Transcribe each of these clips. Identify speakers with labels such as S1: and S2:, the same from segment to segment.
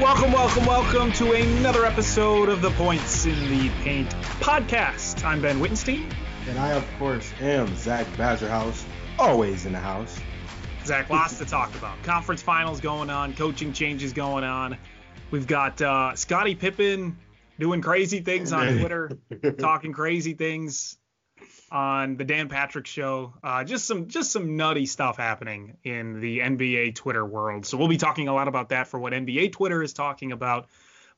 S1: Welcome, welcome, welcome to another episode of the Points in the Paint podcast. I'm Ben Wittenstein.
S2: And I, of course, am Zach Badgerhouse, always in the house.
S1: Zach, lots to talk about. Conference finals going on, coaching changes going on. We've got uh, Scottie Pippen doing crazy things on Twitter, talking crazy things on the Dan Patrick Show. Uh, just some just some nutty stuff happening in the NBA Twitter world. So we'll be talking a lot about that for what NBA Twitter is talking about.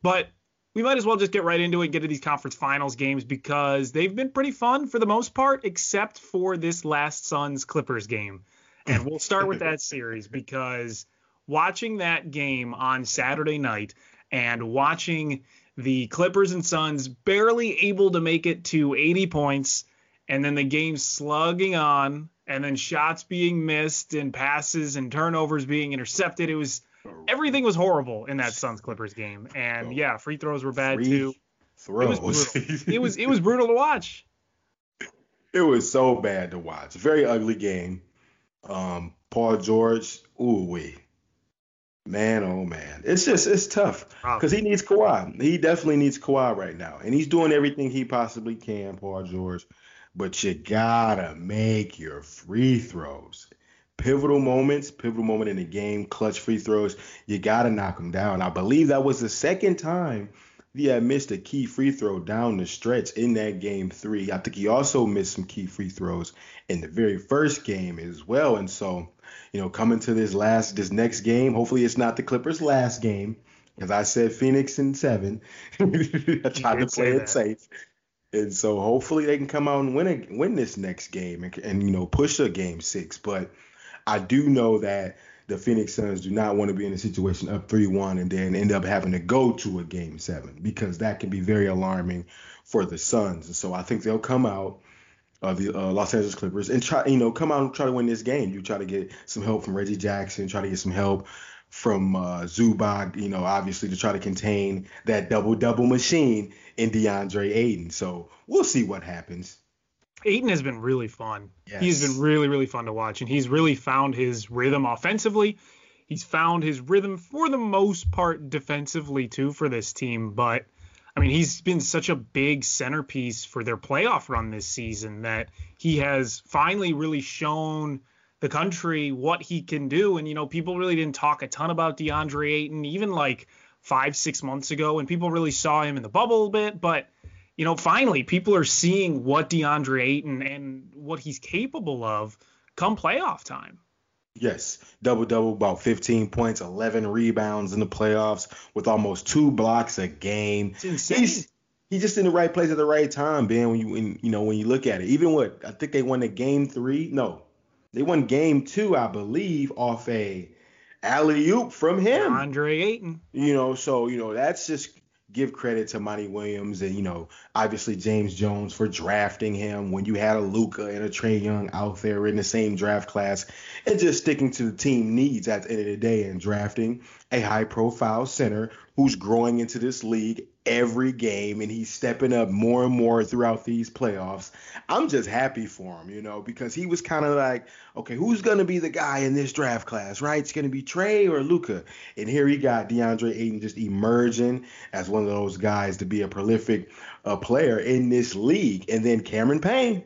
S1: But we might as well just get right into it and get to these conference finals games because they've been pretty fun for the most part, except for this last Suns Clippers game. And we'll start with that series because watching that game on Saturday night and watching the Clippers and Suns barely able to make it to 80 points and then the game slugging on and then shots being missed and passes and turnovers being intercepted. It was everything was horrible in that Suns Clippers game. And yeah, free throws were bad
S2: Free
S1: too. It was brutal. it was it was brutal to watch.
S2: It was so bad to watch. Very ugly game. Um, Paul George, ooh wee. Man, oh man. It's just it's tough. Because he needs Kawhi. He definitely needs Kawhi right now. And he's doing everything he possibly can, Paul George. But you gotta make your free throws. Pivotal moments, pivotal moment in the game, clutch free throws, you gotta knock them down. I believe that was the second time he had missed a key free throw down the stretch in that game three. I think he also missed some key free throws in the very first game as well. And so, you know, coming to this last, this next game, hopefully it's not the Clippers' last game, because I said Phoenix in seven. I tried to play it safe. And so hopefully they can come out and win a, win this next game and, and you know push a game six. But I do know that the Phoenix Suns do not want to be in a situation up three one and then end up having to go to a game seven because that can be very alarming for the Suns. And so I think they'll come out uh, the uh, Los Angeles Clippers and try you know come out and try to win this game. You try to get some help from Reggie Jackson, try to get some help from uh, Zubac, you know, obviously to try to contain that double double machine in DeAndre Ayton. So we'll see what happens.
S1: Ayton has been really fun.
S2: Yes.
S1: He's been really, really fun to watch, and he's really found his rhythm offensively. He's found his rhythm for the most part defensively too for this team. But I mean, he's been such a big centerpiece for their playoff run this season that he has finally really shown the country what he can do. And you know, people really didn't talk a ton about DeAndre Ayton even like five, six months ago, and people really saw him in the bubble a bit, but you know, finally people are seeing what DeAndre Ayton and what he's capable of come playoff time.
S2: Yes, double double, about 15 points, 11 rebounds in the playoffs with almost two blocks a game.
S1: It's insane.
S2: He's he's just in the right place at the right time, Ben. When you when, you know when you look at it, even what I think they won the game three. No, they won game two, I believe, off a alley oop from him.
S1: DeAndre Ayton.
S2: You know, so you know that's just give credit to Monty Williams and you know obviously James Jones for drafting him when you had a Luka and a Trae Young out there in the same draft class and just sticking to the team needs at the end of the day and drafting a high profile center who's growing into this league every game and he's stepping up more and more throughout these playoffs. I'm just happy for him, you know, because he was kind of like, okay, who's going to be the guy in this draft class, right? It's going to be Trae or Luka. And here he got DeAndre Ayton just emerging as one of those guys to be a prolific uh, player in this league. And then Cameron Payne,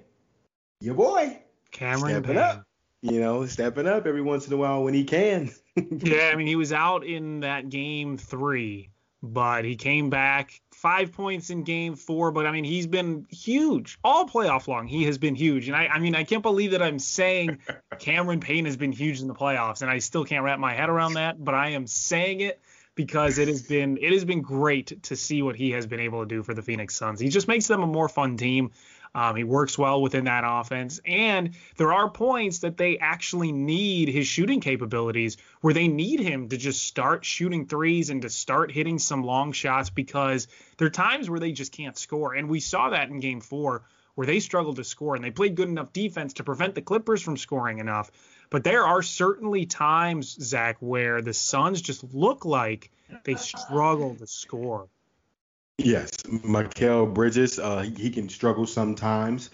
S2: your boy,
S1: Cameron
S2: stepping
S1: Payne.
S2: up, you know, stepping up every once in a while when he can.
S1: yeah, I mean, he was out in that game three, but he came back five points in game four. But I mean, he's been huge all playoff long. He has been huge. And I, I mean, I can't believe that I'm saying Cameron Payne has been huge in the playoffs. And I still can't wrap my head around that, but I am saying it because it has been it has been great to see what he has been able to do for the Phoenix Suns. He just makes them a more fun team. Um, he works well within that offense, and there are points that they actually need his shooting capabilities, where they need him to just start shooting threes and to start hitting some long shots because there are times where they just can't score, and we saw that in Game Four where they struggled to score, and they played good enough defense to prevent the Clippers from scoring enough. But there are certainly times, Zach, where the Suns just look like they struggle to score.
S2: Yes, Mikal Bridges, uh, he, he can struggle sometimes,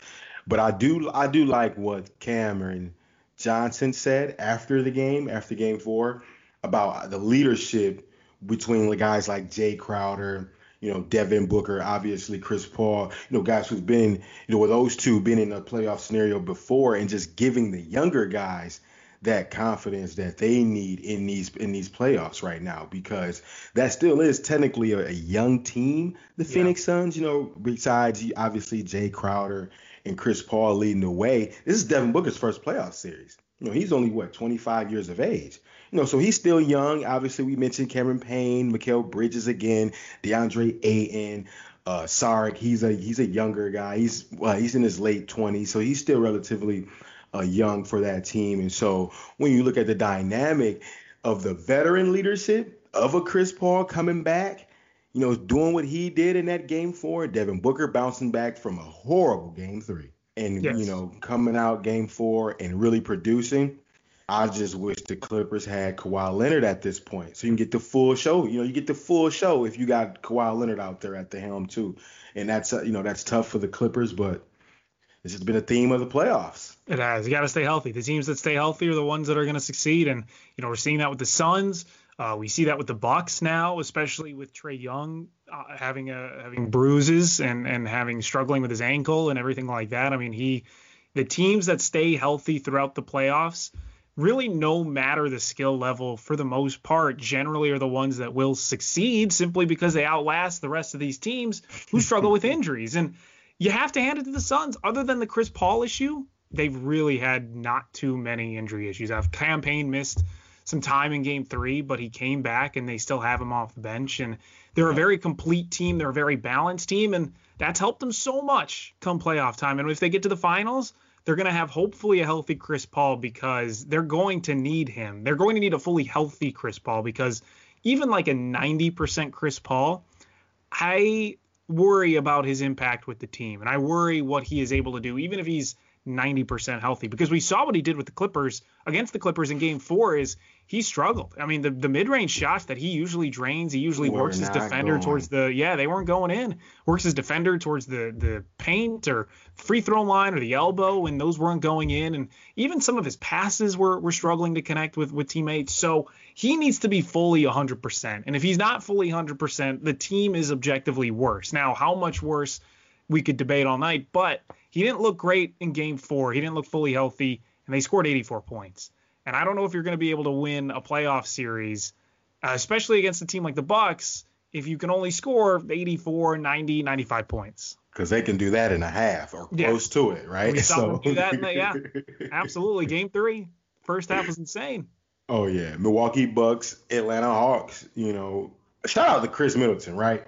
S2: but I do I do like what Cameron Johnson said after the game, after game four, about the leadership between the guys like Jae Crowder, you know, Devin Booker, obviously Chris Paul, you know, guys who've been, you know, with those two been in a playoff scenario before and just giving the younger guys that confidence that they need in these in these playoffs right now because that still is technically a, a young team, the yeah. Phoenix Suns. You know, besides obviously Jae Crowder and Chris Paul leading the way. This is Devin Booker's first playoff series. You know, he's only what 25 years of age. You know, so he's still young. Obviously, we mentioned Cameron Payne, Mikal Bridges again, DeAndre Ayton, uh, Sark. He's a he's a younger guy. He's well, he's in his late 20s, so he's still relatively uh, young for that team. And so when you look at the dynamic of the veteran leadership of a Chris Paul coming back, you know, doing what he did in that game four, Devin Booker bouncing back from a horrible game three. And, yes. you know, coming out game four and really producing. I just wish the Clippers had Kawhi Leonard at this point, so you can get the full show. You know, you get the full show if you got Kawhi Leonard out there at the helm too, and that's uh, you know that's tough for the Clippers, but this has been a theme of the playoffs.
S1: It has. You got to stay healthy. The teams that stay healthy are the ones that are going to succeed. And you know, we're seeing that with the Suns. Uh, we see that with the Bucks now, especially with Trae Young uh, having a having bruises and and having struggling with his ankle and everything like that. I mean, he the teams that stay healthy throughout the playoffs, really no matter the skill level for the most part, generally are the ones that will succeed simply because they outlast the rest of these teams who struggle with injuries. And you have to hand it to the Suns. Other than the Chris Paul issue, they've really had not too many injury issues. I've Cam Payne missed some time in game three, but he came back and they still have him off the bench. And they're a very complete team. They're a very balanced team. And that's helped them so much come playoff time. And if they get to the finals, they're going to have hopefully a healthy Chris Paul because they're going to need him. They're going to need a fully healthy Chris Paul because even like a 90% Chris Paul, I worry about his impact with the team. And I worry what he is able to do, even if he's 90% healthy because we saw what he did with the Clippers against the Clippers in game four is he struggled. I mean, the, the mid range shots that he usually drains, he usually We're works his defender going. towards the, yeah, they weren't going in. Works his defender towards the, the paint or free throw line or the elbow, and those weren't going in. And even some of his passes were, were struggling to connect with, with teammates. So he needs to be fully 100%. And if he's not fully 100%, the team is objectively worse. Now, how much worse we could debate all night, but he didn't look great in game four. He didn't look fully healthy, and they scored 84 points. And I don't know if you're going to be able to win a playoff series, uh, especially against a team like the Bucks, if you can only score 84, 90, 95 points.
S2: Because they can do that in a half or yeah. close to it, right?
S1: We saw so. them do that. The, yeah, absolutely. Game three, first half was insane.
S2: Oh yeah, Milwaukee Bucks, Atlanta Hawks. You know, shout out to Khris Middleton, right?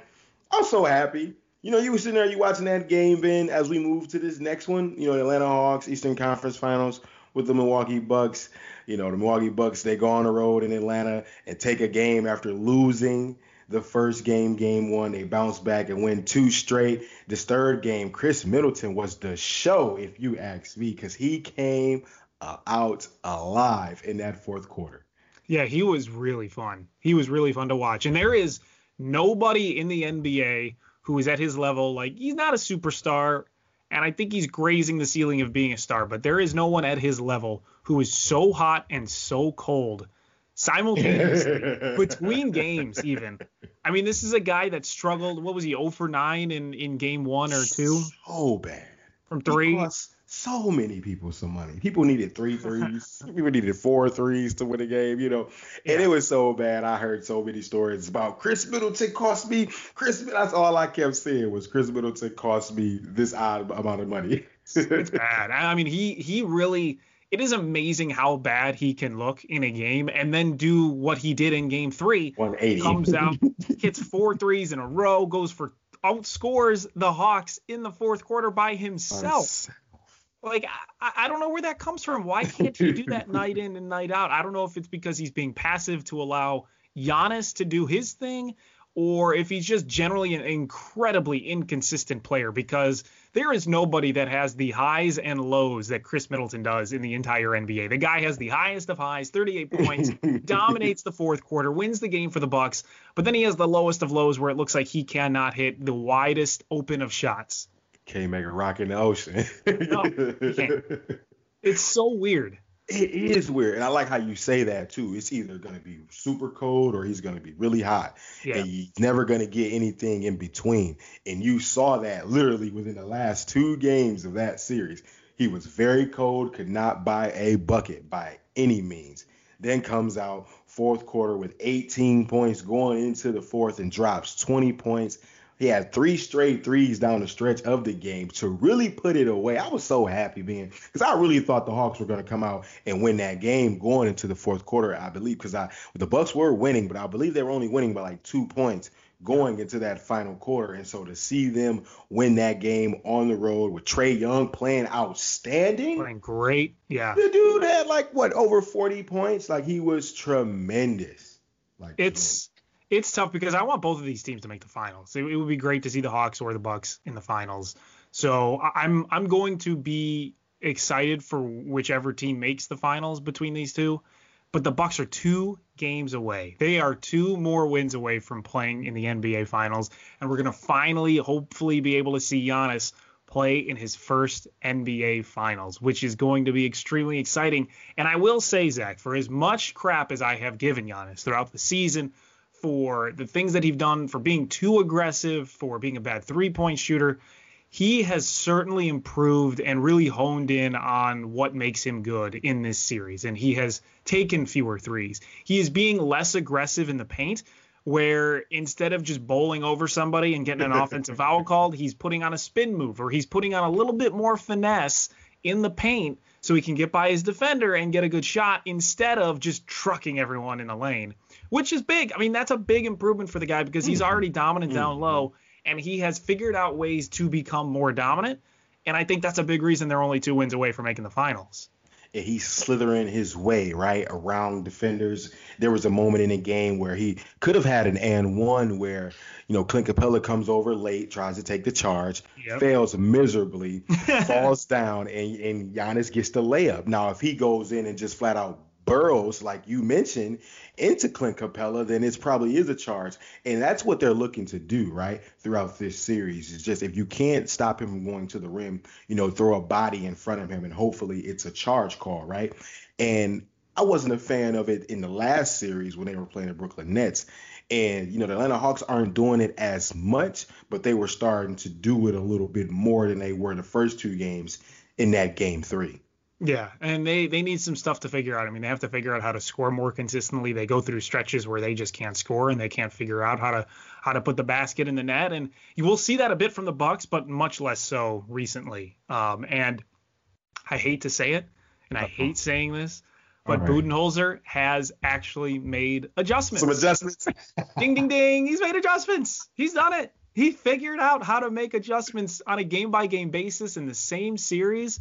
S2: I'm so happy you know, you were sitting there, you watching that game, Ben, as we move to this next one, you know, the Atlanta Hawks, Eastern Conference Finals with the Milwaukee Bucks. You know, the Milwaukee Bucks, they go on the road in Atlanta and take a game after losing the first game, game one. They bounce back and win two straight. This third game, Khris Middleton was the show, if you ask me, because he came uh, out alive in that fourth quarter.
S1: Yeah, he was really fun. He was really fun to watch. And there is nobody in the NBA – who is at his level. Like he's not a superstar, and I think he's grazing the ceiling of being a star. But there is no one at his level who is so hot and so cold simultaneously between games. Even I mean, this is a guy that struggled. What was he 0 for 9 in in game one or two?
S2: So bad
S1: from three.
S2: So many people some money. People needed three threes. people needed four threes to win a game, you know. And yeah. it was so bad. I heard so many stories about Khris Middleton cost me. Khris, that's all I kept saying was Khris Middleton cost me this odd amount of money.
S1: it's bad. I mean, he he really. It is amazing how bad he can look in a game and then do what he did in game three.
S2: 180.
S1: Comes out, hits four threes in a row, goes for outscores the Hawks in the fourth quarter by himself. Like I, I don't know where that comes from. Why can't he do that night in and night out? I don't know if it's because he's being passive to allow Giannis to do his thing, or if he's just generally an incredibly inconsistent player. Because there is nobody that has the highs and lows that Khris Middleton does in the entire NBA. The guy has the highest of highs, 38 points, dominates the fourth quarter, wins the game for the Bucks, but then he has the lowest of lows where it looks like he cannot hit the widest open of shots.
S2: Can't make a rock in the ocean. no.
S1: It's so weird.
S2: It is weird, and I like how you say that too. It's either going to be super cold or he's going to be really hot, yeah. and he's never going to get anything in between. And you saw that literally within the last two games of that series. He was very cold, could not buy a bucket by any means. Then comes out fourth quarter with 18 points going into the fourth and drops 20 points he had three straight threes down the stretch of the game to really put it away. I was so happy being because I really thought the Hawks were going to come out and win that game going into the fourth quarter. I believe because I the Bucks were winning, but I believe they were only winning by like two points going into that final quarter. And so to see them win that game on the road with Trae Young playing outstanding,
S1: playing great, yeah.
S2: The dude had like what over 40 points. Like he was tremendous. Like
S1: it's it's tough because I want both of these teams to make the finals. It, it, would be great to see the Hawks or the Bucks in the finals. So I'm I'm going to be excited for whichever team makes the finals between these two. But the Bucks are two games away. They are two more wins away from playing in the NBA finals, and we're gonna finally, hopefully, be able to see Giannis play in his first NBA finals, which is going to be extremely exciting. And I will say, Zach, for as much crap as I have given Giannis throughout the season, for the things that he's done, for being too aggressive, for being a bad three point shooter. He has certainly improved and really honed in on what makes him good in this series. And he has taken fewer threes. He is being less aggressive in the paint, where instead of just bowling over somebody and getting an offensive foul called, he's putting on a spin move or he's putting on a little bit more finesse in the paint so he can get by his defender and get a good shot instead of just trucking everyone in the lane, which is big. I mean, that's a big improvement for the guy because he's mm-hmm. already dominant down mm-hmm. low and he has figured out ways to become more dominant. And I think that's a big reason they're only two wins away from making the finals
S2: and he's slithering his way right around defenders. There was a moment in the game where he could have had an and one where you know Clint Capela comes over late, tries to take the charge, yep. fails miserably, falls down, and and Giannis gets the layup. Now if he goes in and just flat out burrows, like you mentioned, into Clint Capela, then it probably is a charge. And that's what they're looking to do, right? Throughout this series. Is just if you can't stop him from going to the rim, you know, throw a body in front of him and hopefully it's a charge call, right? And I wasn't a fan of it in the last series when they were playing the Brooklyn Nets. And, you know, the Atlanta Hawks aren't doing it as much, but they were starting to do it a little bit more than they were the first two games in that game three.
S1: Yeah, and they they need some stuff to figure out. I mean, they have to figure out how to score more consistently. They go through stretches where they just can't score and they can't figure out how to how to put the basket in the net. And you will see that a bit from the Bucks, but much less so recently. Um, and I hate to say it, and I hate saying this, but right. Budenholzer has actually made adjustments.
S2: Some adjustments.
S1: ding ding ding. He's made adjustments. He's done it. He figured out how to make adjustments on a game by game basis in the same series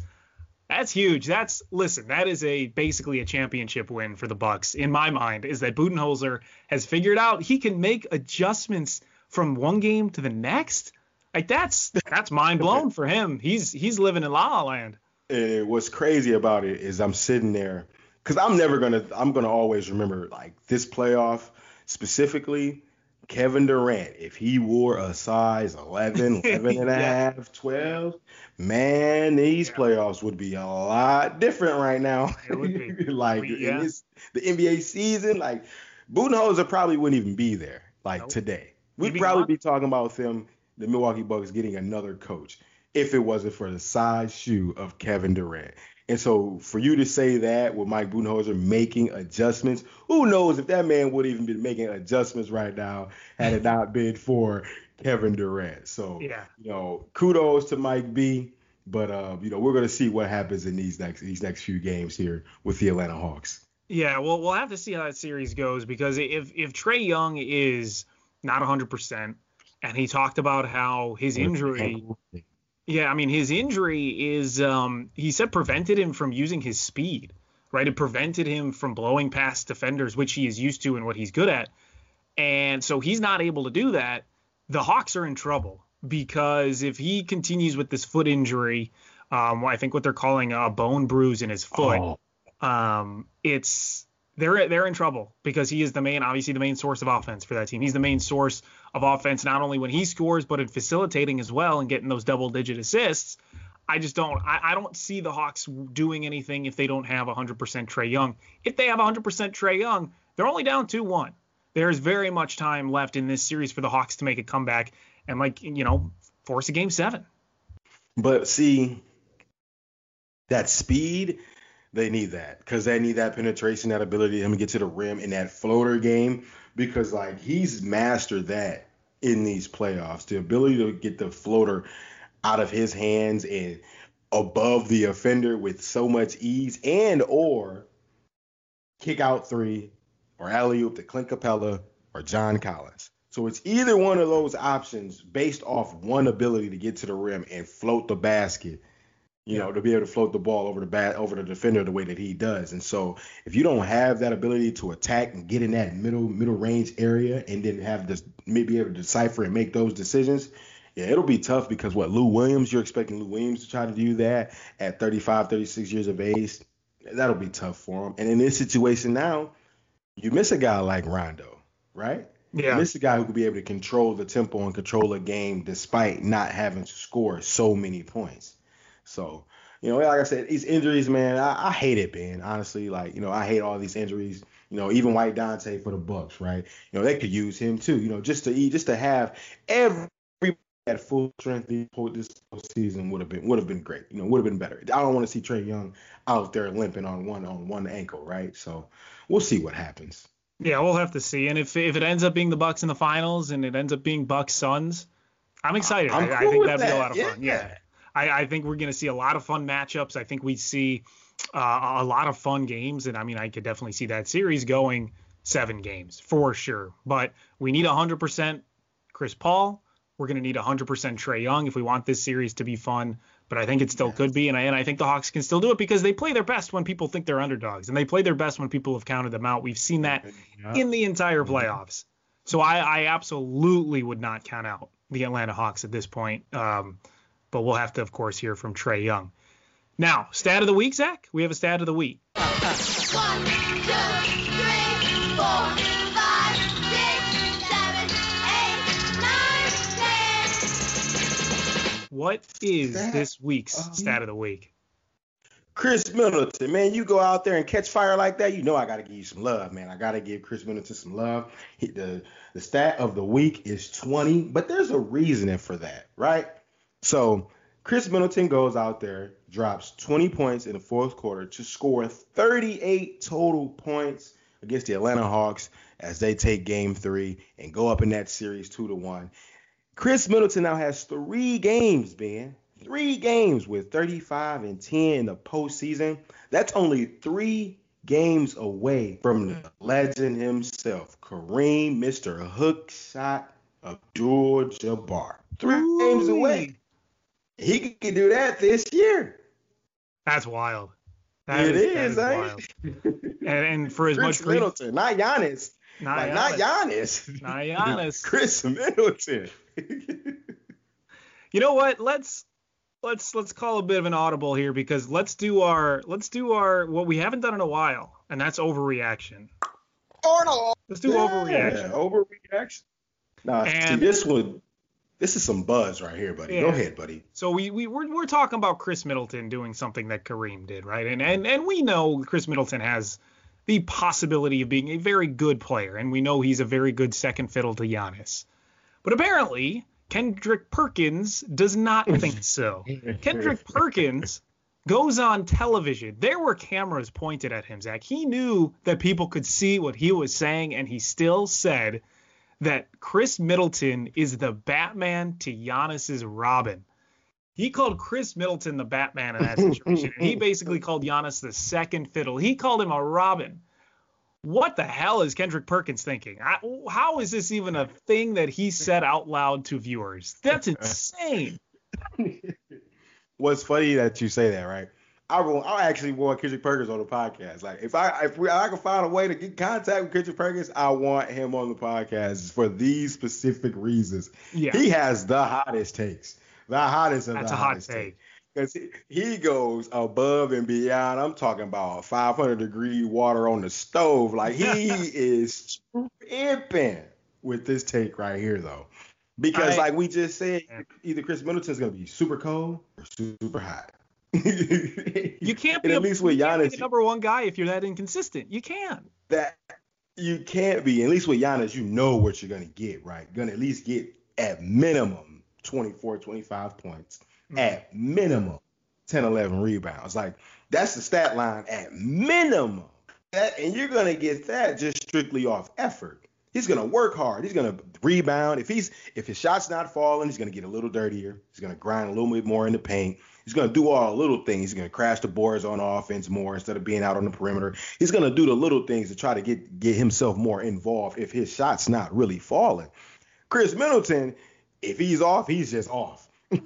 S1: that's huge. That's listen. That is a basically a championship win for the Bucks in my mind. Is that Budenholzer has figured out he can make adjustments from one game to the next. Like that's that's mind blown for him. He's he's living in La La Land.
S2: And what's crazy about it is I'm sitting there because I'm never gonna I'm gonna always remember like this playoff specifically Kevin Durant, if he wore a size 11, 11 and a yeah. half, 12, man, these yeah. playoffs would be a lot different right now. like yeah. in this, the NBA season, like Budenholzer probably wouldn't even be there like nope. today. We'd probably be talking about them, the Milwaukee Bucks getting another coach. if it wasn't for the size shoe of Kevin Durant. And so for you to say that with Mike Budenholzer making adjustments, who knows if that man would even be making adjustments right now had it not been for Kevin Durant. So
S1: yeah.
S2: you know, kudos to Mike B. But uh, you know, we're gonna see what happens in these next these next few games here with the Atlanta Hawks.
S1: Yeah, well, we'll have to see how that series goes because if if Trae Young is not 100%, and he talked about how his injury yeah, I mean his injury is um he said prevented him from using his speed, right? It prevented him from blowing past defenders, which he is used to and what he's good at. And so he's not able to do that. The Hawks are in trouble because if he continues with this foot injury, um, I think what they're calling a bone bruise in his foot, oh. um, it's they're they're in trouble because he is the main, obviously the main source of offense for that team. He's the main source of offense not only when he scores but in facilitating as well and getting those double digit assists. I just don't I, I don't see the Hawks doing anything if they don't have 100% Trae Young. If they have 100% Trae Young, they're only down 2-1. There's very much time left in this series for the Hawks to make a comeback and like you know force a game seven.
S2: But see, that speed they need that because they need that penetration, that ability to him get to the rim in that floater game because like he's mastered that in these playoffs. The ability to get the floater out of his hands and above the offender with so much ease and or kick out three or alley oop to Clint Capela or John Collins. So it's either one of those options based off one ability to get to the rim and float the basket you know, to be able to float the ball over the bat over the defender the way that he does. And so if you don't have that ability to attack and get in that middle middle range area and then have this maybe able to decipher and make those decisions, yeah, it'll be tough because what Lou Williams, you're expecting Lou Williams to try to do that at 35, 36 years of age. That'll be tough for him. And in this situation now, you miss a guy like Rondo, right?
S1: Yeah.
S2: You miss a guy who could be able to control the tempo and control a game despite not having to score so many points. So, you know, like I said, these injuries, man, I, I hate it, man. Honestly, like, you know, I hate all these injuries. You know, even White Dante for the Bucks, right? You know, they could use him too. You know, just to eat, just to have every at full strength this season would have been would have been great. You know, would have been better. I don't want to see Trae Young out there limping on one on one ankle, right? So we'll see what happens.
S1: Yeah, we'll have to see. And if if it ends up being the Bucks in the finals and it ends up being Bucks Suns, I'm excited.
S2: I'm cool
S1: I think
S2: that'd
S1: be
S2: a
S1: lot of
S2: yeah.
S1: fun. Yeah. I, I think we're going to see a lot of fun matchups. I think we see uh, a lot of fun games, and I mean, I could definitely see that series going seven games for sure. But we need 100% Chris Paul. We're going to need 100% Trae Young if we want this series to be fun. But I think it still could be, and I, and I think the Hawks can still do it because they play their best when people think they're underdogs, and they play their best when people have counted them out. We've seen that yeah. in the entire playoffs. So I, I absolutely would not count out the Atlanta Hawks at this point. Um, but we'll have to, of course, hear from Trae Young. Now, stat of the week, Zach. We have a stat of the week. One, two, three, four, five, six, seven, eight, nine, ten. What is stat this week's um, stat of the week?
S2: Khris Middleton, man, you go out there and catch fire like that, you know I got to give you some love, man. I got to give Khris Middleton some love. He, the the stat of the week is 20, but there's a reasoning for that, right? So Khris Middleton goes out there, drops 20 points in the fourth quarter to score 38 total points against the Atlanta Hawks as they take game three and go up in that series two to one. Khris Middleton now has three games, Ben. Three games with 35 and 10 in the postseason. That's only three games away from the legend himself, Kareem, Mr. Hook Shot Abdul Jabbar. Three Ooh. games away he could do that this year.
S1: That's wild. That
S2: it is, is, is wild.
S1: and, and, for as
S2: Khris
S1: much
S2: Middleton, not Giannis. Not like, Giannis. Not Giannis.
S1: Not Giannis.
S2: Khris Middleton.
S1: you know what? Let's let's let's call a bit of an audible here because let's do our let's do our what we haven't done in a while, and that's overreaction.
S2: Arnold.
S1: Let's do yeah, overreaction.
S2: Overreaction. Nah, and, see, this would this is some buzz right here, buddy. Yeah. Go ahead, buddy.
S1: So we, we we're, we're talking about Khris Middleton doing something that Kareem did, right? And and and we know Khris Middleton has the possibility of being a very good player, and we know he's a very good second fiddle to Giannis. But apparently, Kendrick Perkins does not think so. Kendrick Perkins goes on television. There were cameras pointed at him, Zach. He knew that people could see what he was saying, and he still said that Khris Middleton is the Batman to Giannis's Robin. He called Khris Middleton the Batman in that situation. and he basically called Giannis the second fiddle. He called him a Robin. What the hell is Kendrick Perkins thinking? I, how is this even a thing that he said out loud to viewers? That's insane.
S2: What's funny that you say that, right? I will. I actually want Kendrick Perkins on the podcast. Like, if I if we, I can find a way to get contact with Kendrick Perkins, I want him on the podcast for these specific reasons.
S1: Yeah.
S2: He has the hottest takes, the hottest of
S1: That's
S2: the
S1: a hot
S2: hottest
S1: take.
S2: takes. Because he, he goes above and beyond. I'm talking about 500 degree water on the stove. Like he is tripping with this take right here, though. Because,
S1: I-
S2: like we just said, either Khris Middleton's gonna be super cold or super hot.
S1: You can't be a,
S2: at least with
S1: you can't be
S2: Giannis,
S1: the number one guy if you're that inconsistent. You can't.
S2: that you can't be. At least with Giannis, you know what you're gonna get, right? Gonna at least get at minimum 24, 25 points.
S1: Mm.
S2: At minimum 10, 11 rebounds. Like that's the stat line at minimum. That and you're gonna get that just strictly off effort. He's gonna work hard. He's gonna rebound. If he's if his shot's not falling, he's gonna get a little dirtier. He's gonna grind a little bit more in the paint. He's gonna do all the little things. He's gonna crash the boards on offense more instead of being out on the perimeter. He's gonna do the little things to try to get get himself more involved if his shot's not really falling. Khris Middleton, if he's off, he's just off.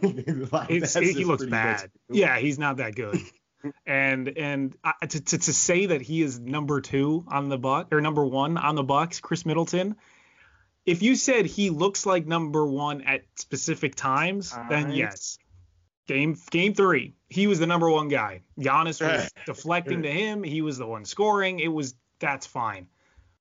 S2: Like,
S1: he
S2: just
S1: looks bad.
S2: much-
S1: Yeah, he's not that good. and and I, to, to to say that he is number two on the buck or number one on the Bucks, Khris Middleton. If you said he looks like number one at specific times, then
S2: Times.
S1: yes. Game game three, he was the number one guy. Giannis was deflecting to him. He was the one scoring. It was that's fine.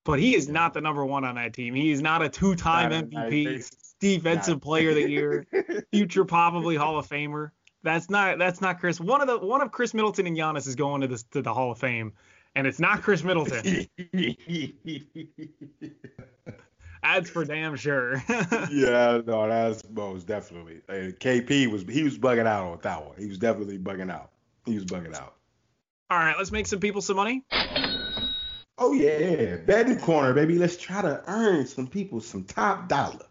S1: But he is not the number one on that team. He is not a two-time
S2: Not
S1: MVP, defensive player of the year, future probably Hall of Famer. That's not that's not Khris. One of the one of Khris Middleton and Giannis is going to the to the Hall of Fame, and it's not Khris Middleton. That's for damn sure.
S2: yeah, no, that's most definitely. KP was he was bugging out on that one. He was definitely bugging out. He was bugging out.
S1: All right, let's make some people some money.
S2: Oh yeah, betting corner, baby. Let's try to earn some people some top dollar.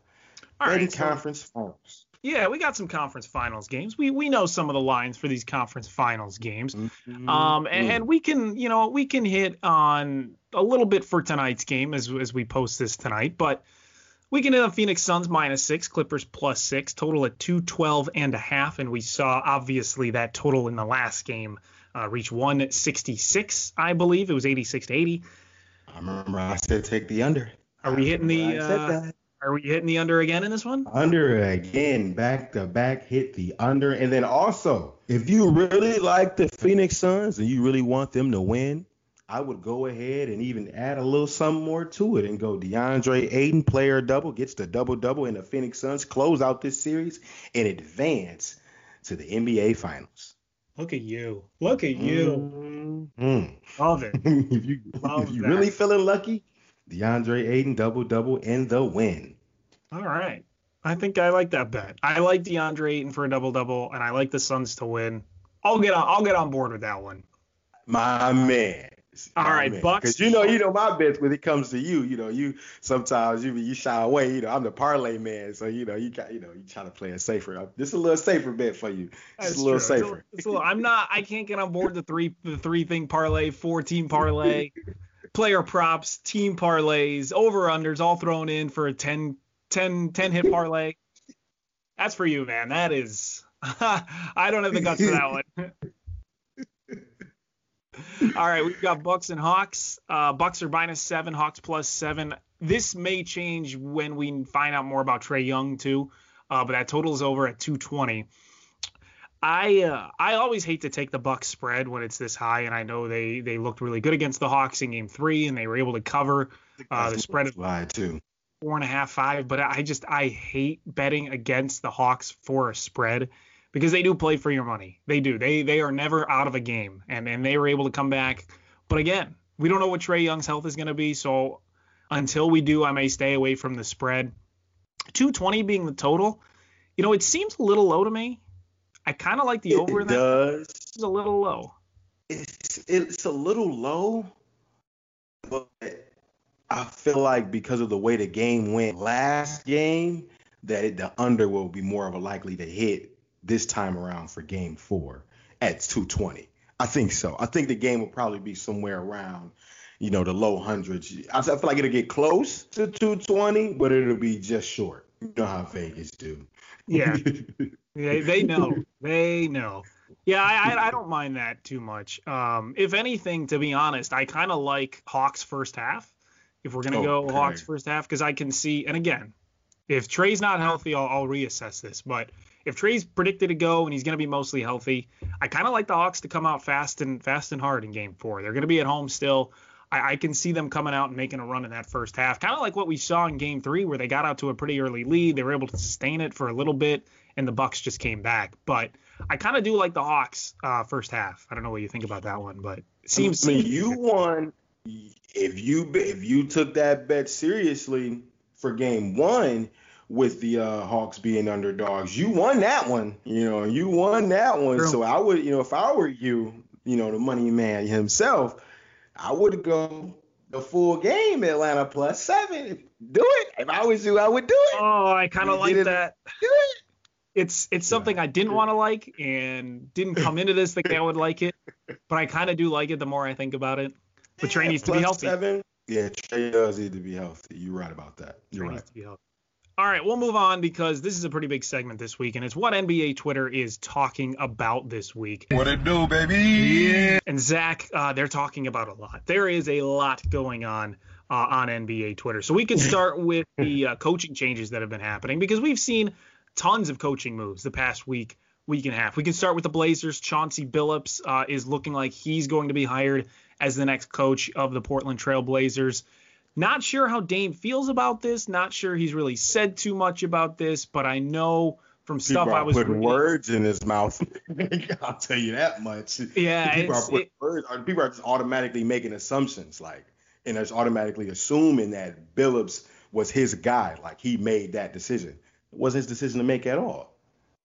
S1: All
S2: betting
S1: right, so-
S2: conference finals.
S1: Yeah, we got some conference finals games. We we know some of the lines for these conference finals games. Um, and, and we can, you know, we can hit on a little bit for tonight's game as as we post this tonight, but we can hit on Phoenix Suns minus six, Clippers plus six, total at two twelve and a half, and we saw obviously that total in the last game uh, reach one sixty six, I believe it was eighty six to eighty.
S2: I remember I said take the under.
S1: Are we hitting the,
S2: I said
S1: uh. Are we hitting the under again in this one?
S2: under again, back to back, hit the under. And then also, if you really like the Phoenix Suns and you really want them to win, I would go ahead and even add a little something more to it and go DeAndre Ayton, player double, gets the double double, and the Phoenix Suns close out this series and advance to the NBA Finals.
S1: Look at you. Look at you.
S2: Mhm.
S1: Love it.
S2: if you,
S1: Love
S2: if you really feeling lucky, DeAndre Ayton double double in the win.
S1: All right. I think I like that bet. I like DeAndre Ayton for a double double, and I like the Suns to win. I'll get on. I'll get on board with that one.
S2: My man.
S1: All right, Bucks.
S2: Because you know, you know my bets when it comes to you. You know, you sometimes you you shy away. You know, I'm the parlay man, so you know you got you know you try to play it safer. Uh, this is a little safer bet for you. Just
S1: That's
S2: a little
S1: true. It's
S2: safer.
S1: it's a little- I'm not. I can't get on board the three the three thing parlay, four team parlay, player props, team parlays, over unders all thrown in for a 10, 10, 10 hit parlay. That's for you, man. That is. I don't have the guts for that one. All right, we've got Bucks and Hawks. Uh, Bucks are minus seven, Hawks plus seven. This may change when we find out more about Trae Young too, uh, but that total is over at 220. I uh, I always hate to take the Bucks spread when it's this high, and I know they they looked really good against the Hawks in Game Three, and they were able to cover uh, the spread of
S2: too.
S1: four and a half, five. But I just I hate betting against the Hawks for a spread because they do play for your money. They do. They they are never out of a game, and and they were able to come back. But again, we don't know what Trae Young's health is going to be, so until we do, I may stay away from the spread. 220 being the total You know, it seems a little low to me. I kind of like the over
S2: it
S1: in that.
S2: does.
S1: It's a little low.
S2: It's it's a little low, but I feel like because of the way the game went last game, that it, the under will be more of a likely to hit this time around for game four at 220. I think so. I think the game will probably be somewhere around, you know, the low hundreds. I feel like it'll get close to 220, but it'll be just short. You know how Vegas do.
S1: Yeah. yeah they know. They know. Yeah, I, I, don't mind that too much. Um, if anything, to be honest, I kind of like Hawks first half. If we're gonna
S2: Okay.
S1: go Hawks first half, because I can see, and again, if Trae's not healthy, I'll, I'll reassess this. But if Trae's predicted to go and he's gonna be mostly healthy, I kind of like the Hawks to come out fast and fast and hard in Game Four. They're gonna be at home still. I, I can see them coming out and making a run in that first half, kind of like what we saw in Game Three, where they got out to a pretty early lead. They were able to sustain it for a little bit, and the Bucks just came back. But I kind of do like the Hawks uh, first half. I don't know what you think about that one, but it seems.
S2: I mean, you won if you if you took that bet seriously for game one with the uh, Hawks being underdogs. You won that one. You know, you won that one.
S1: True.
S2: So I would, you know, if I were you, you know, the money man himself, I would go the full game Atlanta plus seven. Do it. If I was you, I would do it.
S1: Oh, I kind of like that.
S2: Do it.
S1: It's it's something I didn't want to like and didn't come into this thinking I would like it, but I kind of do like it the more I think about it. But
S2: Trae
S1: needs to be healthy.
S2: Seven. Yeah, Trae does need to be healthy. You're right about that. You're
S1: Trae
S2: right.
S1: needs to be healthy. All right, we'll move on because this is a pretty big segment this week, and it's what NBA Twitter is talking about this week.
S3: What it do, baby? Yeah.
S1: And Zach, uh, they're talking about a lot. There is a lot going on uh, on NBA Twitter. So we can start with the uh, coaching changes that have been happening because we've seen tons of coaching moves the past week, week and a half. We can start with the Blazers. Chauncey Billups uh, is looking like he's going to be hired as the next coach of the Portland Trail Blazers. Not sure how Dame feels about this. Not sure he's really said too much about this, but I know from stuff I was
S2: putting
S1: reading-
S2: words in his mouth. I'll tell you that much.
S1: Yeah,
S2: people are
S1: it-
S2: words. or People are just automatically making assumptions, like, and there's automatically assuming that Billups was his guy, like he made that decision. Wasn't his decision to make at all.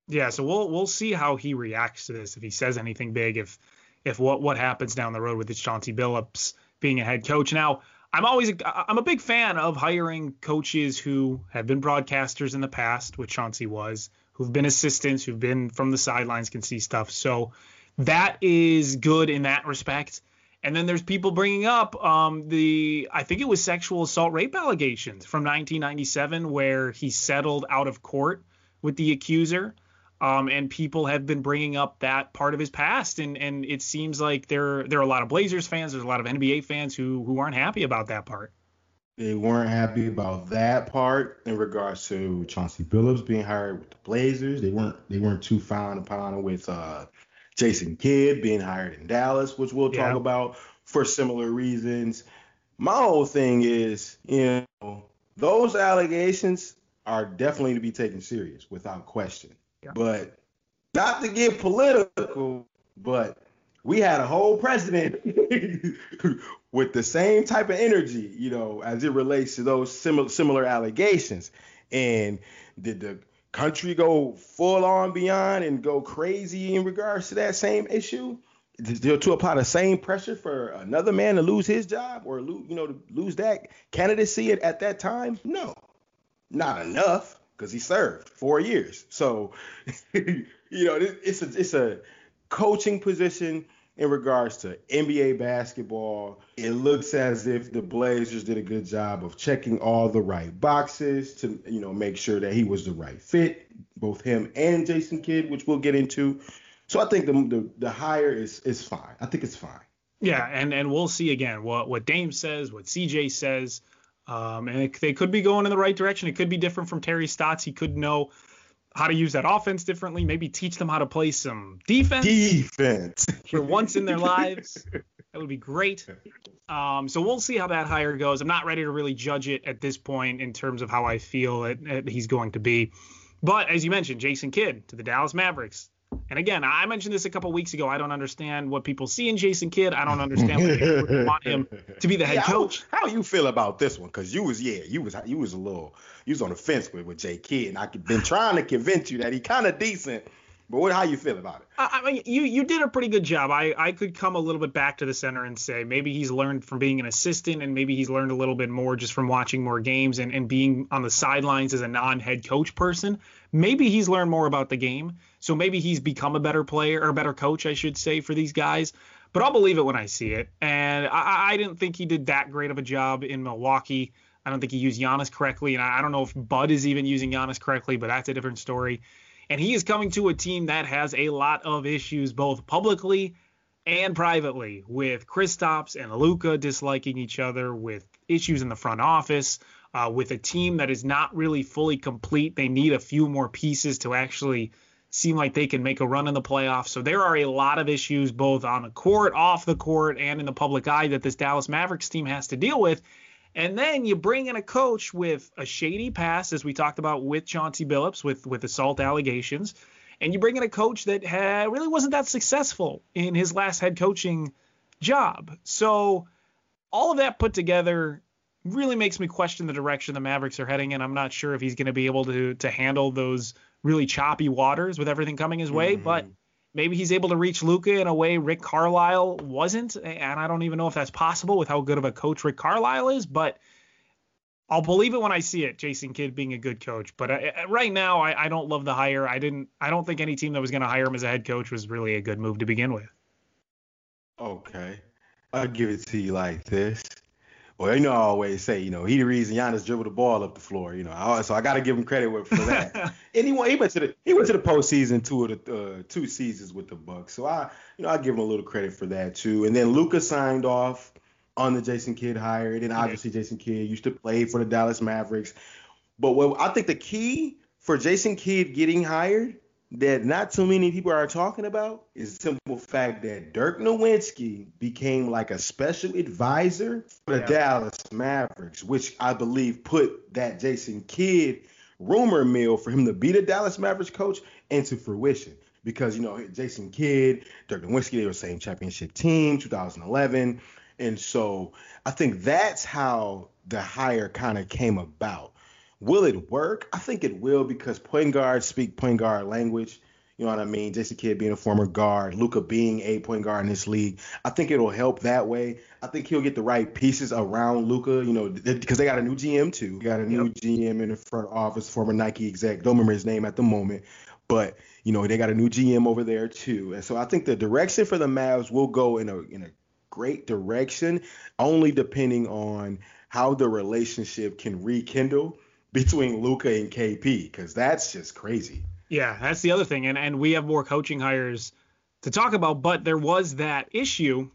S1: Yeah, so we'll we'll see how he reacts to this if he says anything big, if if what what happens down the road with this Chauncey Billups being a head coach. Now, I'm always I'm a big fan of hiring coaches who have been broadcasters in the past, which Chauncey was, who've been assistants, who've been from the sidelines, can see stuff. So that is good in that respect. And then there's people bringing up um, the I think it was sexual assault rape allegations from 1997 where he settled out of court with the accuser. Um, and people have been bringing up that part of his past, and and it seems like there there are a lot of Blazers fans, there's a lot of NBA fans who who aren't happy about that part.
S2: They weren't happy about that part in regards to Chauncey Billups being hired with the Blazers. They weren't they weren't too fond upon with uh, Jason Kidd being hired in Dallas, which we'll
S1: Yeah.
S2: talk about for similar reasons. My whole thing is, you know, those allegations are definitely to be taken serious without question.
S1: Yeah.
S2: But not to get political, but we had a whole president with the same type of energy, you know, as it relates to those similar similar allegations. And did the country go full on beyond and go crazy in regards to that same issue? To, to apply the same pressure for another man to lose his job or lose, you know, to lose that candidacy at, at that time? No, not enough because he served four years. So, you know, it- it's a it's a coaching position in regards to NBA basketball. It looks as if the Blazers did a good job of checking all the right boxes to you know make sure that he was the right fit, both him and Jason Kidd, which we'll get into. So I think the the, the hire is is fine. I think it's fine.
S1: Yeah, and and we'll see again what what Dame says, what CJ says, um, and it, they could be going in the right direction. It could be different from Terry Stotts. He could know how to use that offense differently. Maybe teach them how to play some defense
S2: Defense.
S1: for once in their lives. That would be great. Um, so we'll see how that hire goes. I'm not ready to really judge it at this point in terms of how I feel that, that he's going to be. But as you mentioned, Jason Kidd to the Dallas Mavericks. And again, I mentioned this a couple weeks ago. I don't understand what people see in Jason Kidd. I don't understand why they want him to be the head
S2: Yeah, how-
S1: coach.
S2: How, you feel about this one? Because you was yeah, you was you was a little you was on the fence with with Jay Kidd, and I've been trying to convince you that he kind of decent. But what how you feel about it?
S1: I I mean, you you did a pretty good job. I I could come a little bit back to the center and say maybe he's learned from being an assistant, and maybe he's learned a little bit more just from watching more games and and being on the sidelines as a non-head coach person. Maybe he's learned more about the game, so maybe he's become a better player or a better coach, I should say, for these guys. But I'll believe it when I see it. And I, I didn't think he did that great of a job in Milwaukee. I don't think he used Giannis correctly, and I I don't know if Bud is even using Giannis correctly, but that's a different story. And he is coming to a team that has a lot of issues, both publicly and privately, with Kristaps and Luka disliking each other, with issues in the front office, uh, with a team that is not really fully complete. They need a few more pieces to actually seem like they can make a run in the playoffs. So there are a lot of issues, both on the court, off the court, and in the public eye, that this Dallas Mavericks team has to deal with. And then you bring in a coach with a shady past, as we talked about with Chauncey Billups, with with assault allegations, and you bring in a coach that ha- really wasn't that successful in his last head coaching job. So all of that put together really makes me question the direction the Mavericks are heading, and I'm not sure if he's going to be able to to handle those really choppy waters with everything coming his way. But mm-hmm. Maybe he's able to reach Luka in a way Rick Carlisle wasn't, and I don't even know if that's possible with how good of a coach Rick Carlisle is, but. I'll believe it when I see it, Jason Kidd being a good coach. But uh, uh, right now, I, I don't love the hire. I didn't. I don't think any team that was going to hire him as a head coach was really a good move to begin with.
S2: Okay, I'll give it to you like this. Well, you know, I always say, you know, he the reason Giannis dribbled the ball up the floor. You know, I, so I got to give him credit for that. and he went, he went to the he went to the postseason two of the uh, two seasons with the Bucks. So I, you know, I give him a little credit for that too. And then Luka signed off on the Jason Kidd hire. And then obviously Jason Kidd used to play for the Dallas Mavericks. But what I think the key for Jason Kidd getting hired that not too many people are talking about is the simple fact that Dirk Nowitzki became like a special advisor for the
S1: Yeah.
S2: Dallas Mavericks, which I believe put that Jason Kidd rumor mill for him to be the Dallas Mavericks coach into fruition. Because you know Jason Kidd, Dirk Nowitzki, they were the same championship team, 2011, and so I think that's how the hire kind of came about. Will it work? I think it will because point guards speak point guard language. You know what I mean? Jason Kidd being a former guard, Luka being a point guard in this league. I think it'll help that way. I think he'll get the right pieces around Luka, you know, because they got a new GM too. Got a new GM in the front office, former Nike exec. Don't remember his name at the moment, but you know they got a new GM over there too. And so I think the direction for the Mavs will go in a in a great direction, only depending on how the relationship can rekindle between Luka and KP, because that's just crazy.
S1: Yeah, that's the other thing, and and we have more coaching hires to talk about, but there was that issue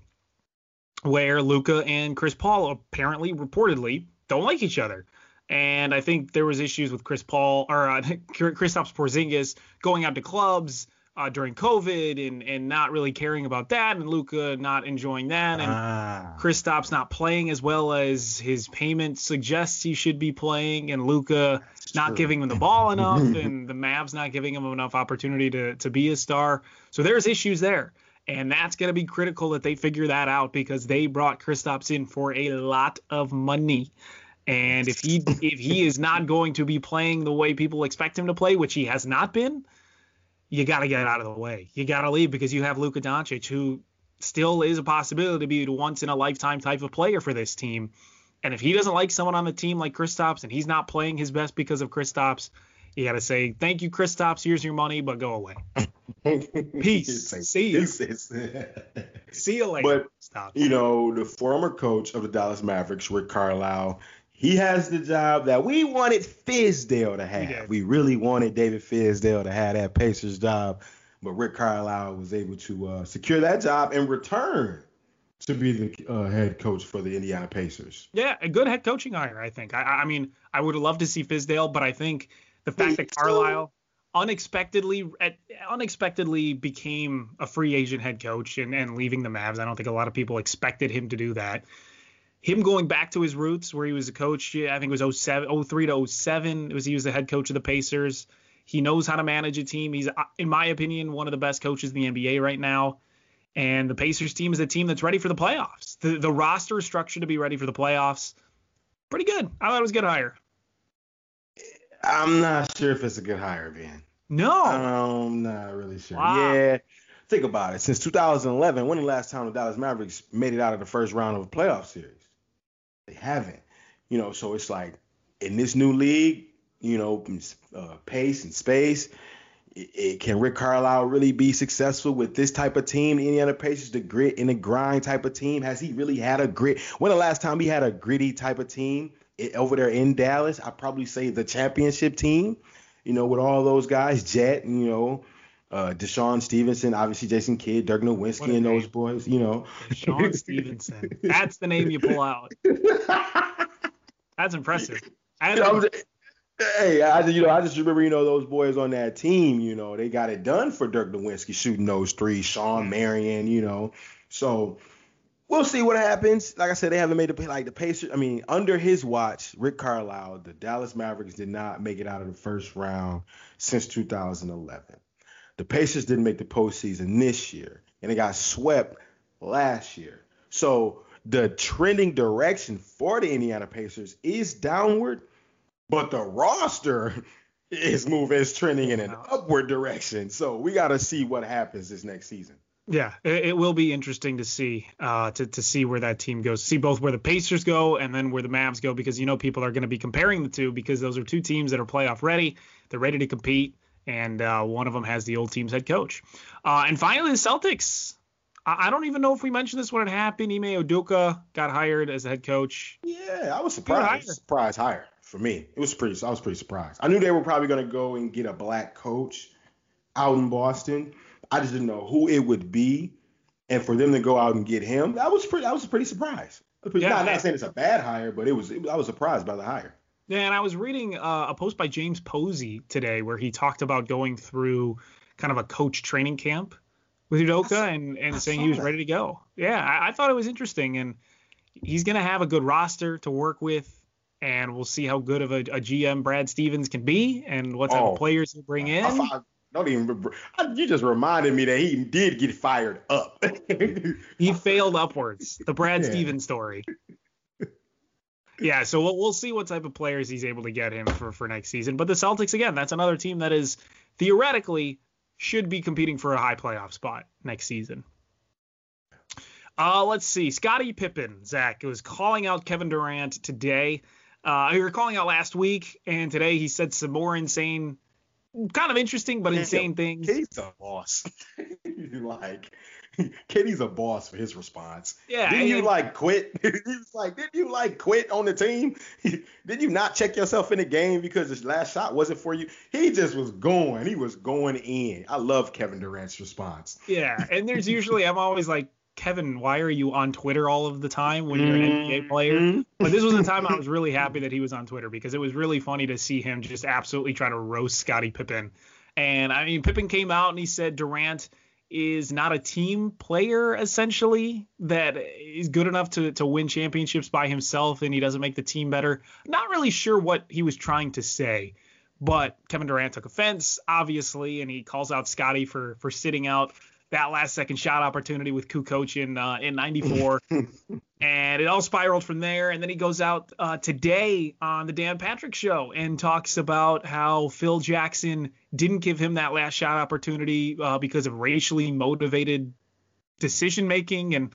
S1: where Luka and Chris Paul apparently reportedly don't like each other. And I think there was issues with Chris Paul or uh, Kristaps Porzingis going out to clubs uh, during COVID and and not really caring about that, and Luka not enjoying that, and
S2: Ah.
S1: Kristaps not playing as well as his payment suggests he should be playing, and Luka not
S2: true.
S1: giving him the ball enough, and the Mavs not giving him enough opportunity to to be a star. So there's issues there, and that's going to be critical that they figure that out because they brought Kristaps in for a lot of money. And if he if he is not going to be playing the way people expect him to play, which he has not been, you got to get out of the way. You got to leave because you have Luka Doncic, who still is a possibility to be the once in a lifetime type of player for this team. And if he doesn't like someone on the team like Kristaps and he's not playing his best because of Kristaps, you got to say, thank you, Kristaps. Here's your money, but go away. Peace. See you. See you later.
S2: But
S1: Stop.
S2: you know, the former coach of the Dallas Mavericks, Rick Carlisle, he has the job that we wanted Fizdale to have. We really wanted David Fizdale to have that Pacers job, but Rick Carlisle was able to uh, secure that job and return to be the uh, head coach for the Indiana Pacers.
S1: Yeah, a good head coaching hire, I think. I, I mean, I would have loved to see Fizdale, but I think the fact that Carlisle unexpectedly unexpectedly became a free agent head coach and, and leaving the Mavs, I don't think a lot of people expected him to do that. Him going back to his roots where he was a coach, I think it was 07, 03 to 07, it was he was the head coach of the Pacers. He knows how to manage a team. He's, uh, in my opinion, one of the best coaches in the NBA right now. And the Pacers team is a team that's ready for the playoffs. The, the roster is structured to be ready for the playoffs. Pretty good. I thought it was a good hire.
S2: I'm not sure if it's a good hire, Ben.
S1: No.
S2: I'm not really sure.
S1: Wow.
S2: Yeah. Think about it. Since 2011, when the last time the Dallas Mavericks made it out of the first round of a playoff series? They haven't. You know, so it's like in this new league, you know, uh, pace and space. It, it, can Rick Carlisle really be successful with this type of team? The Indiana Pacers, the grit and the grind type of team. Has he really had a grit? When the last time he had a gritty type of team it, over there in Dallas? I probably say the championship team. You know, with all those guys, Jet, you know, uh, DeShawn Stevenson, obviously Jason Kidd, Dirk Nowitzki, and those boys. You know,
S1: DeShawn Stevenson. That's the name you pull out. That's impressive. I
S2: Hey, I just, you know, I just remember, you know, those boys on that team, you know, they got it done for Dirk Nowitzki shooting those three, Shawn Marion, you know. So we'll see what happens. Like I said, they haven't made the like the Pacers. I mean, under his watch, Rick Carlisle, the Dallas Mavericks did not make it out of the first round since 2011. The Pacers didn't make the postseason this year, and they got swept last year. So the trending direction for the Indiana Pacers is downward but the roster is moving, is trending in an upward direction. So we got to see what happens this next season.
S1: Yeah, it, it will be interesting to see uh, to to see where that team goes. See both where the Pacers go and then where the Mavs go because you know people are going to be comparing the two because those are two teams that are playoff ready. They're ready to compete, and uh, one of them has the old team's head coach. Uh, and finally, the Celtics. I, I don't even know if we mentioned this when it happened. Ime Udoka got hired as the head coach.
S2: Yeah, I was surprised. Surprise hire for me. It was pretty. I was pretty surprised. I knew they were probably going to go and get a black coach out in Boston. I just didn't know who it would be, and for them to go out and get him, that was pretty. I was pretty surprised. Pretty, yeah, not, not saying it's a bad hire, but it was. It, I was surprised by the hire.
S1: Yeah, and I was reading uh, a post by James Posey today where he talked about going through kind of a coach training camp with Udoka and, and saying he was that. ready to go. Yeah, I, I, thought it was interesting, and he's going to have a good roster to work with and we'll see how good of a, a GM Brad Stevens can be and what type oh, of players he'll bring in. I, I,
S2: don't even. You just reminded me that he did get fired up.
S1: he failed upwards. The Brad yeah. Stevens story. Yeah, so we'll, we'll see what type of players he's able to get him for for next season. But the Celtics again, that's another team that is theoretically should be competing for a high playoff spot next season. Uh, let's see. Scottie Pippen, Zach, was calling out Kevin Durant today. Uh, we were calling out last week, and today he said some more insane, kind of interesting but insane things.
S2: He's a boss. like, KD's a boss for his response. Yeah. Didn't you like quit? he was like, didn't you like quit on the team? Did you not check yourself in the game because his last shot wasn't for you? He just was going. He was going in. I love Kevin Durant's response.
S1: Yeah, and there's usually I'm always like Kevin, why are you on Twitter all of the time when you're an NBA mm-hmm. player? But this was the time I was really happy that he was on Twitter because it was really funny to see him just absolutely try to roast Scottie Pippen. And I mean, Pippen came out and he said Durant is not a team player essentially that is good enough to to win championships by himself and he doesn't make the team better. Not really sure what he was trying to say, but Kevin Durant took offense obviously and he calls out Scottie for for sitting out that last second shot opportunity with Kukoc in uh, in '94, and it all spiraled from there. And then he goes out uh, today on the Dan Patrick Show and talks about how Phil Jackson didn't give him that last shot opportunity uh, because of racially motivated decision making, and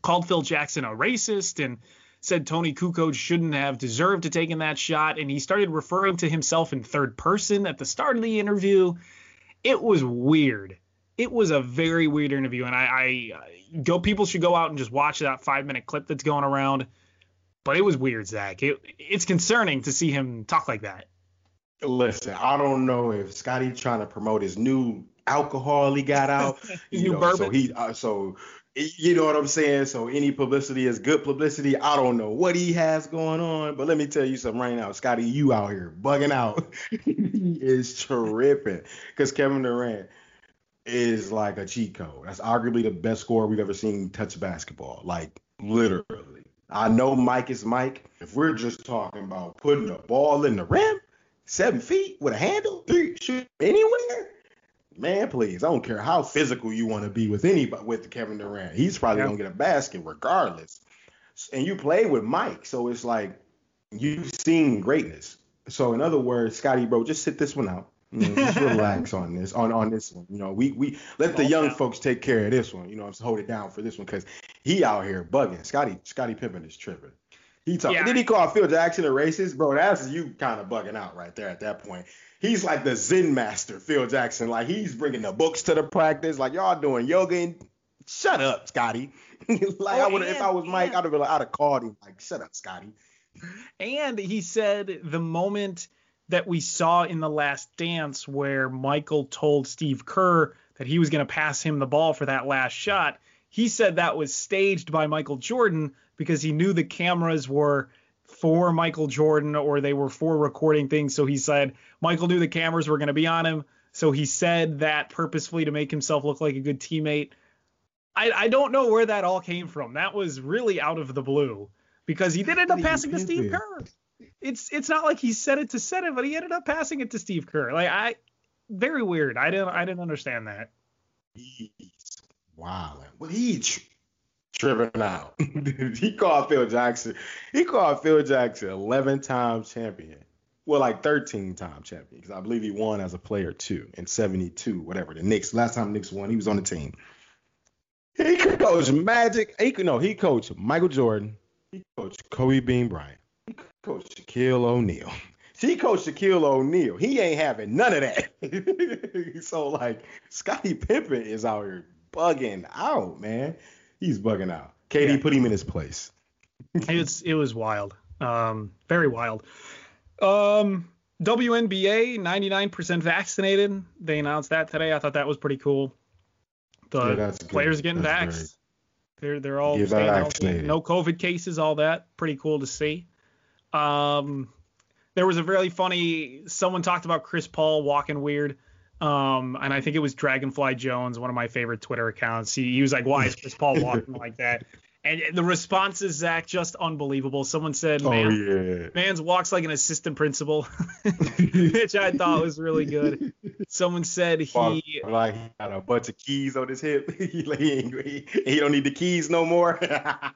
S1: called Phil Jackson a racist and said Toni Kukoc shouldn't have deserved to taken that shot. And he started referring to himself in third person at the start of the interview. It was weird it was a very weird interview, and I, I go. People should go out and just watch that five minute clip that's going around. But it was weird, Zach. It, it's concerning to see him talk like that.
S2: Listen, I don't know if Scottie trying to promote his new alcohol he got out.
S1: his new know, bourbon.
S2: So he, uh, so you know what I'm saying. So any publicity is good publicity. I don't know what he has going on, but let me tell you something right now, Scottie. you out here bugging out. he is tripping because Kevin Durant is like a cheat code. That's arguably the best score we've ever seen touch basketball. Like literally. I know Mike is Mike. If we're just talking about putting the ball in the rim, seven feet with a handle, three, shoot anywhere. Man, please, I don't care how physical you want to be with anybody with Kevin Durant. He's probably gonna get a basket regardless. And you play with Mike, so it's like you've seen greatness. So in other words, Scottie, bro, just sit this one out. You know, just relax on this on on this one. You know, we we let the young folks take care of this one. You know, I'm hold it down for this one because he out here bugging. Scottie Scottie Pippen is tripping. He talk, yeah. Did he call Phil Jackson a racist, bro? That's you kind of bugging out right there at that point. He's like the Zen master, Phil Jackson. Like he's bringing the books to the practice. Like y'all doing yoga and shut up, Scottie. like oh, I would if I was Mike, I'd have like, I'd have called him like, shut up, Scottie.
S1: And he said the moment that we saw in the last dance where Michael told Steve Kerr that he was going to pass him the ball for that last shot, he said that was staged by Michael Jordan because he knew the cameras were for Michael Jordan or they were for recording things. So he said Michael knew the cameras were going to be on him. So he said that purposefully to make himself look like a good teammate. I, I don't know where that all came from. That was really out of the blue because he did end up passing to Steve Kerr. It's it's not like he said it to set it, but he ended up passing it to Steve Kerr. Like I, very weird. I didn't I didn't understand that.
S2: He's wow. Well, he tripping out. he called Phil Jackson. He called Phil Jackson 11 time champion. Well, like 13 time champion because I believe he won as a player too in 72, whatever. The Knicks. Last time Knicks won, he was on the team. He coached Magic. He no, he coached Michael Jordan. He coached Kobe Bean Bryant. He coached Shaquille O'Neal. She coached Shaquille O'Neal. He ain't having none of that. so like Scottie Pippen is out here bugging out, man he's bugging out. KD yeah. put him in his place.
S1: it was it was wild. Um, very wild. Um, WNBA 99% vaccinated. They announced that today. I thought that was pretty cool. The yeah, players getting vaxxed. They're they're all vaccinated. No COVID cases, all that. Pretty cool to see. Um, there was a really funny. Someone talked about Chris Paul walking weird. Um, and I think it was Dragonfly Jones, one of my favorite Twitter accounts. He, he was like, "Why is Chris Paul walking like that?" And the responses, Zach, just unbelievable. Someone said, oh, Man, yeah. Mans walks like an assistant principal, which I thought was really good. Someone said he
S2: like he got a bunch of keys on his hip. he, like he, he don't need the keys no more.
S1: that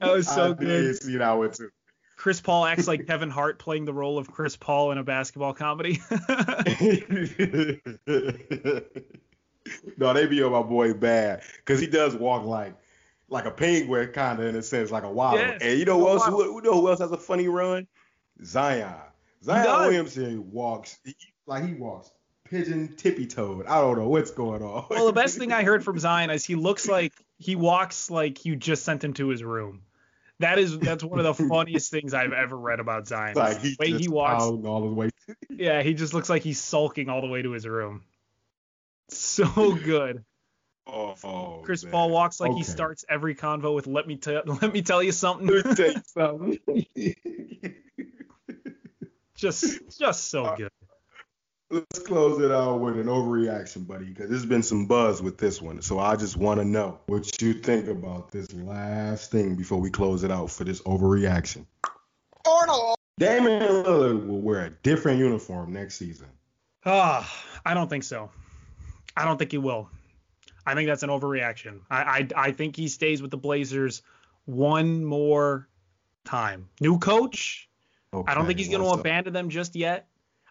S1: was so I good.
S2: See that one too.
S1: Chris Paul acts like Kevin Hart playing the role of Chris Paul in a basketball comedy.
S2: no, they be on my boy bad because he does walk like like a penguin, kind of in a sense, like a waddle. Yes, and you know who else? Who, who, know who else has a funny run? Zion. Zion Williamson walks he, like he walks pigeon tippy toed. I don't know what's going on.
S1: well, the best thing I heard from Zion is he looks like he walks like you just sent him to his room. That is that's one of the funniest things I've ever read about Zion. Like the way he walks
S2: all the way.
S1: yeah, he just looks like he's sulking all the way to his room. So good.
S2: Oh, oh
S1: Chris
S2: man.
S1: Paul walks like okay. he starts every convo with "Let me tell let me tell you something." Let me tell you something. just just so uh, good.
S2: Let's close it out with an overreaction, buddy, because there's been some buzz with this one. So I just want to know what you think about this last thing before we close it out for this overreaction. Arnold. Damian Lillard will wear a different uniform next season.
S1: Ah, I don't think so. I don't think he will. I think that's an overreaction. I, I I think he stays with the Blazers one more time. New coach. Okay, I don't think he's going to abandon them just yet.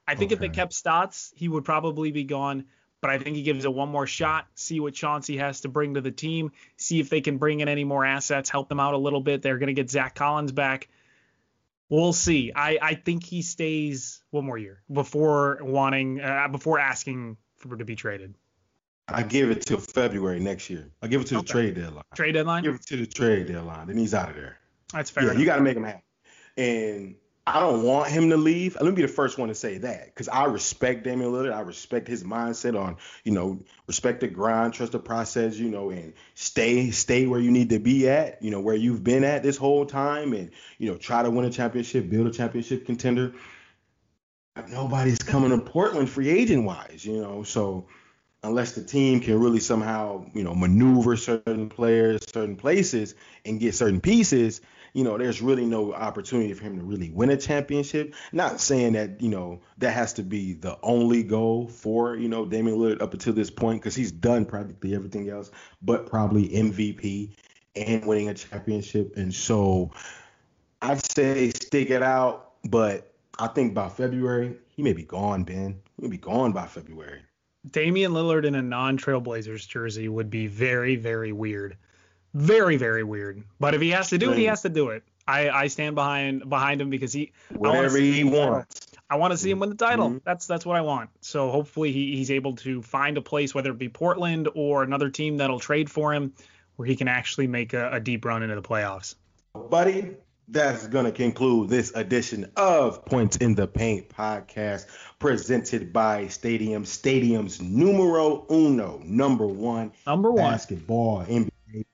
S1: I think okay. if they kept Stotts, he would probably be gone. But I think he gives it one more shot, see what Chauncey has to bring to the team, see if they can bring in any more assets, help them out a little bit. They're going to get Zach Collins back. We'll see. I, I think he stays one more year before wanting, uh, before asking for to be traded.
S2: I give it till February next year. I give it to okay. the trade deadline.
S1: Trade deadline.
S2: Give it to the trade deadline. Then he's out of there.
S1: That's fair.
S2: Yeah, enough. you got to make him happy. And I don't want him to leave. Let me be the first one to say that because I respect Damian Lillard. I respect his mindset on, you know, respect the grind, trust the process, you know, and stay stay where you need to be at, you know, where you've been at this whole time, and you know, try to win a championship, build a championship contender. Nobody's coming to Portland free agent wise, you know, so unless the team can really somehow, you know, maneuver certain players, certain places, and get certain pieces you know, there's really no opportunity for him to really win a championship. Not saying that, you know, that has to be the only goal for, you know, Damian Lillard up until this point because he's done practically everything else, but probably MVP and winning a championship. And so I'd say stick it out, but I think by February, he may be gone, Ben. He may be gone by February.
S1: Damian Lillard in a non Trailblazers jersey would be very, very weird. Very, very weird. But if he has to do it, he has to do it. I, I stand behind behind him because he
S2: whatever he wants.
S1: I want to see him win the title. Mm-hmm. That's that's what I want. So hopefully he, he's able to find a place, whether it be Portland or another team that'll trade for him, where he can actually make a, a deep run into the playoffs.
S2: Buddy, that's going to conclude this edition of Points in the Paint podcast presented by Stadium. Stadium's numero uno, number one,
S1: number one
S2: basketball NBA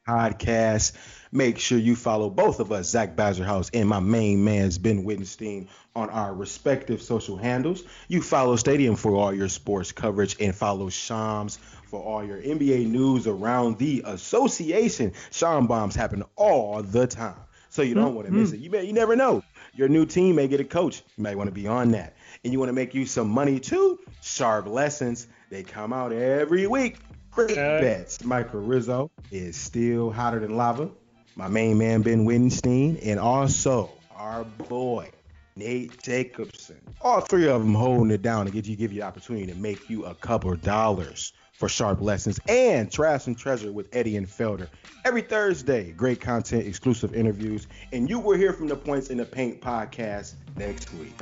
S2: podcast. Make sure you follow both of us, Zach Bazerhouse and my main man's Ben Wittenstein, on our respective social handles. You follow Stadium for all your sports coverage and follow Shams for all your NBA news around the association. Sham bombs happen all the time so you don't mm-hmm. want to miss it. You may, you never know. Your new team may get a coach. You might want to be on that. And you want to make you some money too? Sharp lessons. They come out every week. Great uh, bets. Michael Rizzo is still hotter than lava. My main man Ben Wittenstein, and also our boy Nate Jacobson. All three of them holding it down to get you give you the opportunity to make you a couple dollars for Sharp Lessons and Trash and Treasure with Eddie and Felder. Every Thursday, great content, exclusive interviews, and you will hear from the Points in the Paint podcast next week.